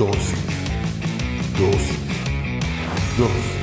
Dosis. Dosis. Dosis.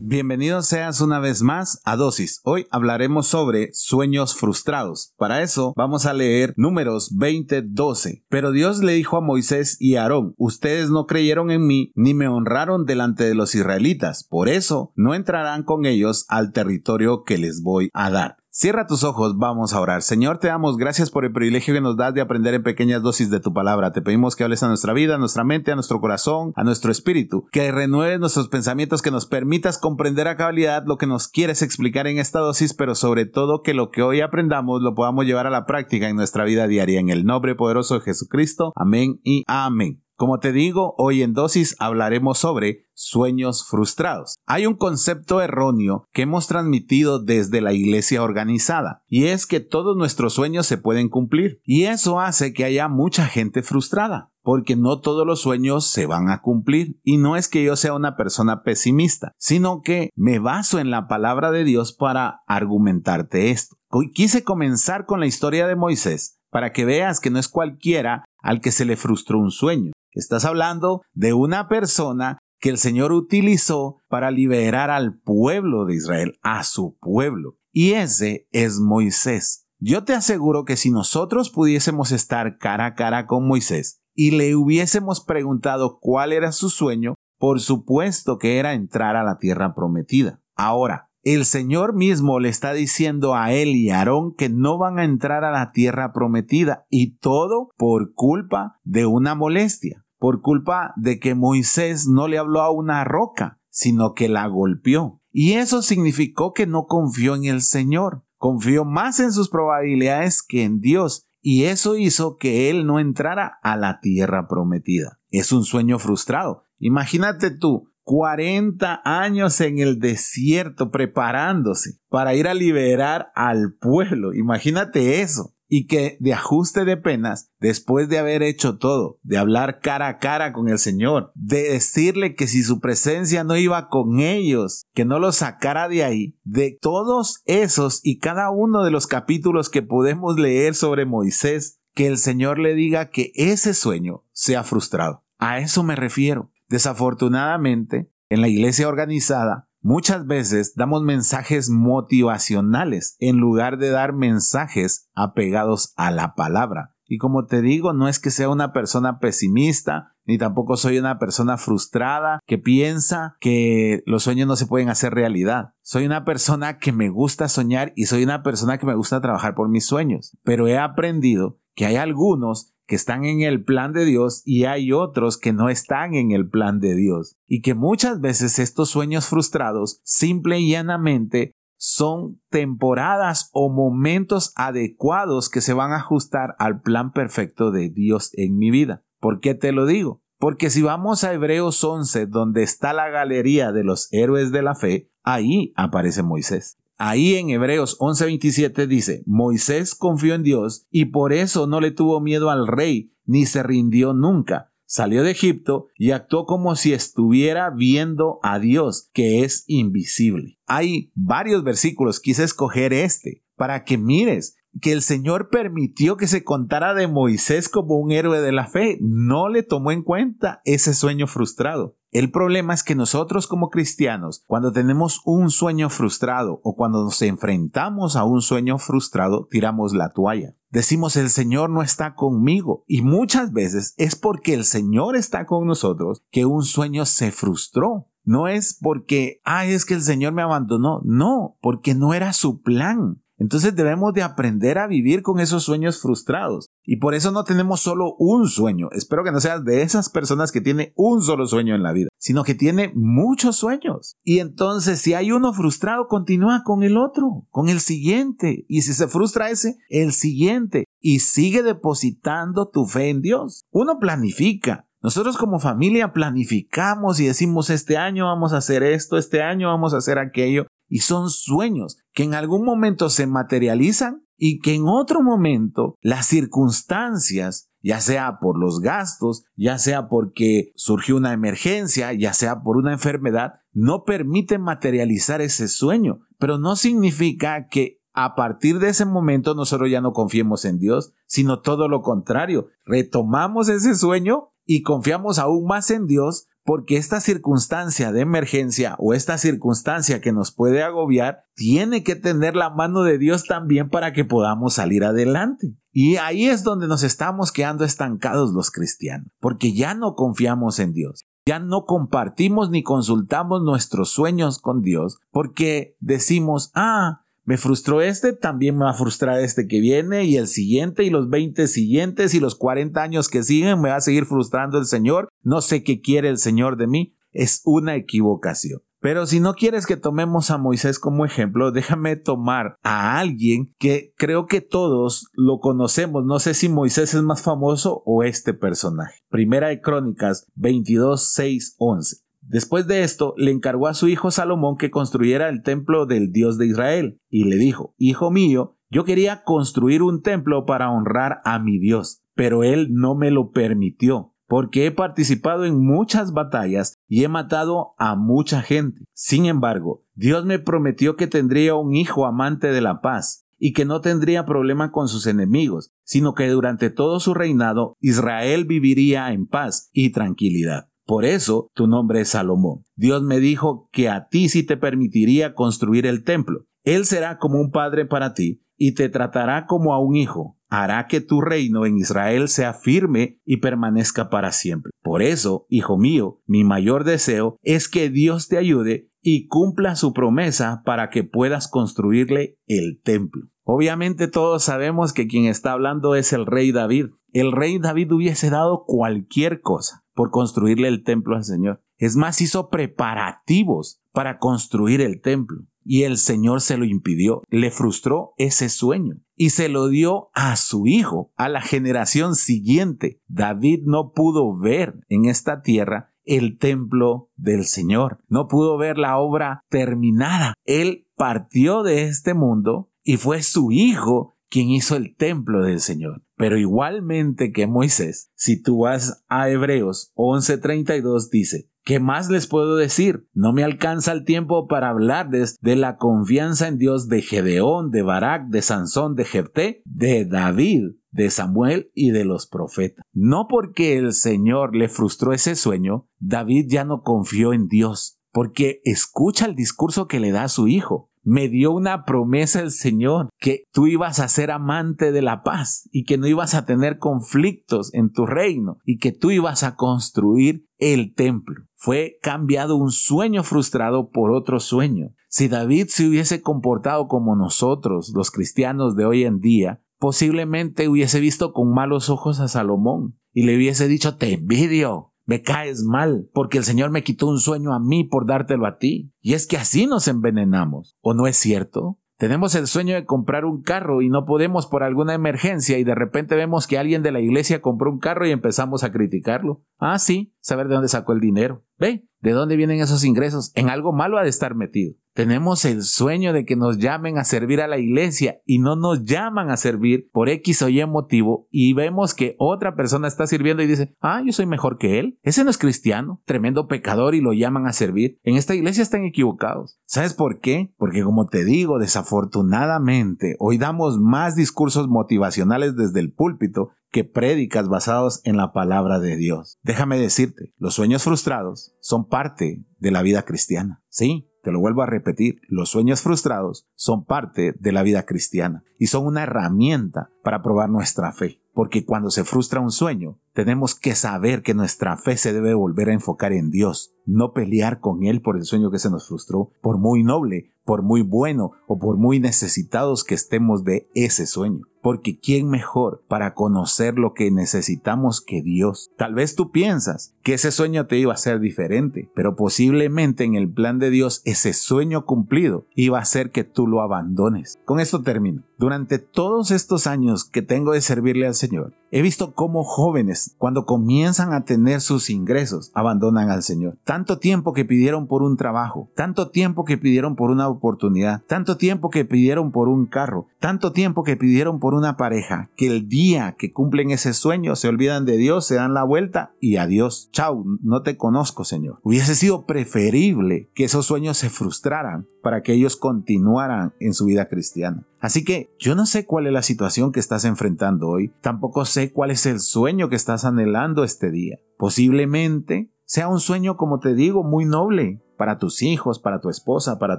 Bienvenidos seas una vez más a Dosis. Hoy hablaremos sobre sueños frustrados. Para eso vamos a leer números 20:12. Pero Dios le dijo a Moisés y a Aarón, ustedes no creyeron en mí ni me honraron delante de los israelitas. Por eso no entrarán con ellos al territorio que les voy a dar. Cierra tus ojos, vamos a orar. Señor, te damos gracias por el privilegio que nos das de aprender en pequeñas dosis de tu palabra. Te pedimos que hables a nuestra vida, a nuestra mente, a nuestro corazón, a nuestro espíritu, que renueves nuestros pensamientos, que nos permitas comprender a cabalidad lo que nos quieres explicar en esta dosis, pero sobre todo que lo que hoy aprendamos lo podamos llevar a la práctica en nuestra vida diaria. En el nombre poderoso de Jesucristo. Amén y amén. Como te digo, hoy en dosis hablaremos sobre sueños frustrados. Hay un concepto erróneo que hemos transmitido desde la iglesia organizada, y es que todos nuestros sueños se pueden cumplir, y eso hace que haya mucha gente frustrada porque no todos los sueños se van a cumplir. Y no es que yo sea una persona pesimista, sino que me baso en la palabra de Dios para argumentarte esto. Hoy quise comenzar con la historia de Moisés para que veas que no es cualquiera al que se le frustró un sueño. Estás hablando de una persona que el Señor utilizó para liberar al pueblo de Israel, a su pueblo. Y ese es Moisés. Yo te aseguro que si nosotros pudiésemos estar cara a cara con Moisés y le hubiésemos preguntado cuál era su sueño, por supuesto que era entrar a la tierra prometida. Ahora, el Señor mismo le está diciendo a él y a Aarón que no van a entrar a la tierra prometida y todo por culpa de una molestia por culpa de que Moisés no le habló a una roca, sino que la golpeó. Y eso significó que no confió en el Señor, confió más en sus probabilidades que en Dios, y eso hizo que él no entrara a la tierra prometida. Es un sueño frustrado. Imagínate tú, 40 años en el desierto preparándose para ir a liberar al pueblo. Imagínate eso y que de ajuste de penas, después de haber hecho todo, de hablar cara a cara con el Señor, de decirle que si su presencia no iba con ellos, que no los sacara de ahí, de todos esos y cada uno de los capítulos que podemos leer sobre Moisés, que el Señor le diga que ese sueño sea frustrado. A eso me refiero. Desafortunadamente, en la iglesia organizada, Muchas veces damos mensajes motivacionales en lugar de dar mensajes apegados a la palabra. Y como te digo, no es que sea una persona pesimista, ni tampoco soy una persona frustrada que piensa que los sueños no se pueden hacer realidad. Soy una persona que me gusta soñar y soy una persona que me gusta trabajar por mis sueños. Pero he aprendido que hay algunos que están en el plan de Dios y hay otros que no están en el plan de Dios. Y que muchas veces estos sueños frustrados simple y llanamente son temporadas o momentos adecuados que se van a ajustar al plan perfecto de Dios en mi vida. ¿Por qué te lo digo? Porque si vamos a Hebreos 11, donde está la galería de los héroes de la fe, ahí aparece Moisés. Ahí en Hebreos 11:27 dice, Moisés confió en Dios y por eso no le tuvo miedo al rey, ni se rindió nunca. Salió de Egipto y actuó como si estuviera viendo a Dios, que es invisible. Hay varios versículos, quise escoger este, para que mires que el Señor permitió que se contara de Moisés como un héroe de la fe. No le tomó en cuenta ese sueño frustrado. El problema es que nosotros como cristianos, cuando tenemos un sueño frustrado o cuando nos enfrentamos a un sueño frustrado, tiramos la toalla. Decimos el Señor no está conmigo y muchas veces es porque el Señor está con nosotros que un sueño se frustró. No es porque, ay, es que el Señor me abandonó. No, porque no era su plan. Entonces debemos de aprender a vivir con esos sueños frustrados. Y por eso no tenemos solo un sueño. Espero que no seas de esas personas que tiene un solo sueño en la vida, sino que tiene muchos sueños. Y entonces si hay uno frustrado, continúa con el otro, con el siguiente. Y si se frustra ese, el siguiente. Y sigue depositando tu fe en Dios. Uno planifica, nosotros como familia planificamos y decimos este año vamos a hacer esto, este año vamos a hacer aquello, y son sueños que en algún momento se materializan y que en otro momento las circunstancias, ya sea por los gastos, ya sea porque surgió una emergencia, ya sea por una enfermedad, no permiten materializar ese sueño. Pero no significa que a partir de ese momento nosotros ya no confiemos en Dios, sino todo lo contrario. Retomamos ese sueño y confiamos aún más en Dios porque esta circunstancia de emergencia o esta circunstancia que nos puede agobiar tiene que tener la mano de Dios también para que podamos salir adelante. Y ahí es donde nos estamos quedando estancados los cristianos, porque ya no confiamos en Dios. Ya no compartimos ni consultamos nuestros sueños con Dios porque decimos, ah, me frustró este, también me va a frustrar este que viene y el siguiente y los 20 siguientes y los 40 años que siguen me va a seguir frustrando el Señor. No sé qué quiere el Señor de mí. Es una equivocación. Pero si no quieres que tomemos a Moisés como ejemplo, déjame tomar a alguien que creo que todos lo conocemos. No sé si Moisés es más famoso o este personaje. Primera de Crónicas 22, 6, 11. Después de esto, le encargó a su hijo Salomón que construyera el templo del Dios de Israel, y le dijo, Hijo mío, yo quería construir un templo para honrar a mi Dios, pero él no me lo permitió, porque he participado en muchas batallas y he matado a mucha gente. Sin embargo, Dios me prometió que tendría un hijo amante de la paz, y que no tendría problema con sus enemigos, sino que durante todo su reinado Israel viviría en paz y tranquilidad. Por eso tu nombre es Salomón. Dios me dijo que a ti sí te permitiría construir el templo. Él será como un padre para ti y te tratará como a un hijo. Hará que tu reino en Israel sea firme y permanezca para siempre. Por eso, hijo mío, mi mayor deseo es que Dios te ayude y cumpla su promesa para que puedas construirle el templo. Obviamente todos sabemos que quien está hablando es el rey David. El rey David hubiese dado cualquier cosa por construirle el templo al Señor. Es más, hizo preparativos para construir el templo. Y el Señor se lo impidió, le frustró ese sueño y se lo dio a su hijo, a la generación siguiente. David no pudo ver en esta tierra el templo del Señor, no pudo ver la obra terminada. Él partió de este mundo y fue su hijo quien hizo el templo del Señor. Pero igualmente que Moisés, si tú vas a Hebreos 11:32 dice, ¿Qué más les puedo decir? No me alcanza el tiempo para hablarles de la confianza en Dios de Gedeón, de Barak, de Sansón, de Jefté, de David, de Samuel y de los profetas. No porque el Señor le frustró ese sueño, David ya no confió en Dios, porque escucha el discurso que le da a su hijo me dio una promesa el Señor, que tú ibas a ser amante de la paz y que no ibas a tener conflictos en tu reino y que tú ibas a construir el templo. Fue cambiado un sueño frustrado por otro sueño. Si David se hubiese comportado como nosotros, los cristianos de hoy en día, posiblemente hubiese visto con malos ojos a Salomón y le hubiese dicho, te envidio, me caes mal, porque el Señor me quitó un sueño a mí por dártelo a ti. Y es que así nos envenenamos. ¿O no es cierto? Tenemos el sueño de comprar un carro y no podemos por alguna emergencia y de repente vemos que alguien de la iglesia compró un carro y empezamos a criticarlo. Ah, sí, saber de dónde sacó el dinero. Ve, ¿de dónde vienen esos ingresos? En algo malo ha de estar metido. Tenemos el sueño de que nos llamen a servir a la iglesia y no nos llaman a servir por X o Y motivo y vemos que otra persona está sirviendo y dice, ah, yo soy mejor que él. Ese no es cristiano, tremendo pecador y lo llaman a servir. En esta iglesia están equivocados. ¿Sabes por qué? Porque como te digo, desafortunadamente, hoy damos más discursos motivacionales desde el púlpito que prédicas basados en la palabra de Dios. Déjame decirte, los sueños frustrados son parte de la vida cristiana. Sí, te lo vuelvo a repetir, los sueños frustrados son parte de la vida cristiana y son una herramienta para probar nuestra fe. Porque cuando se frustra un sueño, tenemos que saber que nuestra fe se debe volver a enfocar en Dios, no pelear con Él por el sueño que se nos frustró, por muy noble, por muy bueno o por muy necesitados que estemos de ese sueño porque ¿quién mejor para conocer lo que necesitamos que Dios? Tal vez tú piensas que ese sueño te iba a ser diferente, pero posiblemente en el plan de Dios ese sueño cumplido iba a ser que tú lo abandones. Con esto termino. Durante todos estos años que tengo de servirle al Señor, he visto cómo jóvenes, cuando comienzan a tener sus ingresos, abandonan al Señor. Tanto tiempo que pidieron por un trabajo, tanto tiempo que pidieron por una oportunidad, tanto tiempo que pidieron por un carro, tanto tiempo que pidieron por una pareja que el día que cumplen ese sueño se olvidan de Dios, se dan la vuelta y adiós. Chau, no te conozco, Señor. Hubiese sido preferible que esos sueños se frustraran para que ellos continuaran en su vida cristiana. Así que yo no sé cuál es la situación que estás enfrentando hoy, tampoco sé cuál es el sueño que estás anhelando este día. Posiblemente sea un sueño, como te digo, muy noble, para tus hijos, para tu esposa, para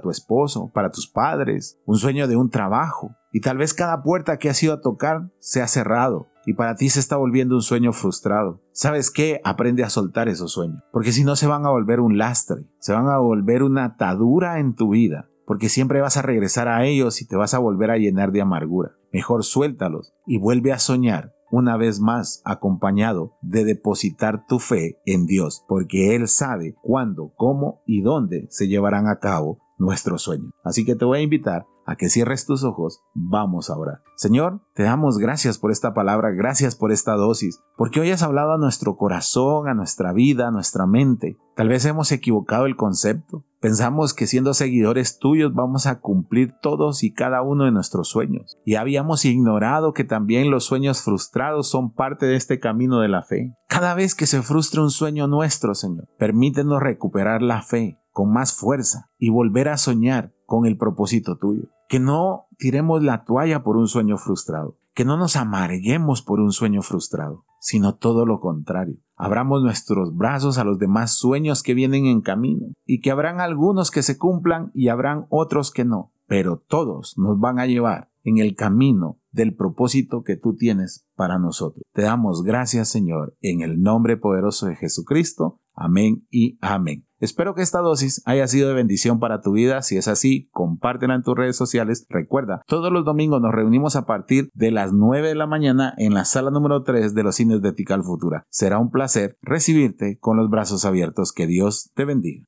tu esposo, para tus padres, un sueño de un trabajo. Y tal vez cada puerta que has ido a tocar se ha cerrado y para ti se está volviendo un sueño frustrado. ¿Sabes qué? Aprende a soltar esos sueños, porque si no se van a volver un lastre, se van a volver una atadura en tu vida, porque siempre vas a regresar a ellos y te vas a volver a llenar de amargura. Mejor suéltalos y vuelve a soñar una vez más acompañado de depositar tu fe en Dios, porque Él sabe cuándo, cómo y dónde se llevarán a cabo nuestros sueños. Así que te voy a invitar a que cierres tus ojos, vamos a orar. Señor, te damos gracias por esta palabra, gracias por esta dosis, porque hoy has hablado a nuestro corazón, a nuestra vida, a nuestra mente. Tal vez hemos equivocado el concepto. Pensamos que siendo seguidores tuyos vamos a cumplir todos y cada uno de nuestros sueños. Y habíamos ignorado que también los sueños frustrados son parte de este camino de la fe. Cada vez que se frustre un sueño nuestro, Señor, permítenos recuperar la fe con más fuerza y volver a soñar con el propósito tuyo. Que no tiremos la toalla por un sueño frustrado, que no nos amarguemos por un sueño frustrado, sino todo lo contrario. Abramos nuestros brazos a los demás sueños que vienen en camino, y que habrán algunos que se cumplan y habrán otros que no, pero todos nos van a llevar en el camino del propósito que tú tienes para nosotros. Te damos gracias, Señor, en el nombre poderoso de Jesucristo. Amén y amén. Espero que esta dosis haya sido de bendición para tu vida. Si es así, compártela en tus redes sociales. Recuerda, todos los domingos nos reunimos a partir de las 9 de la mañana en la sala número 3 de los cines de Tical Futura. Será un placer recibirte con los brazos abiertos. Que Dios te bendiga.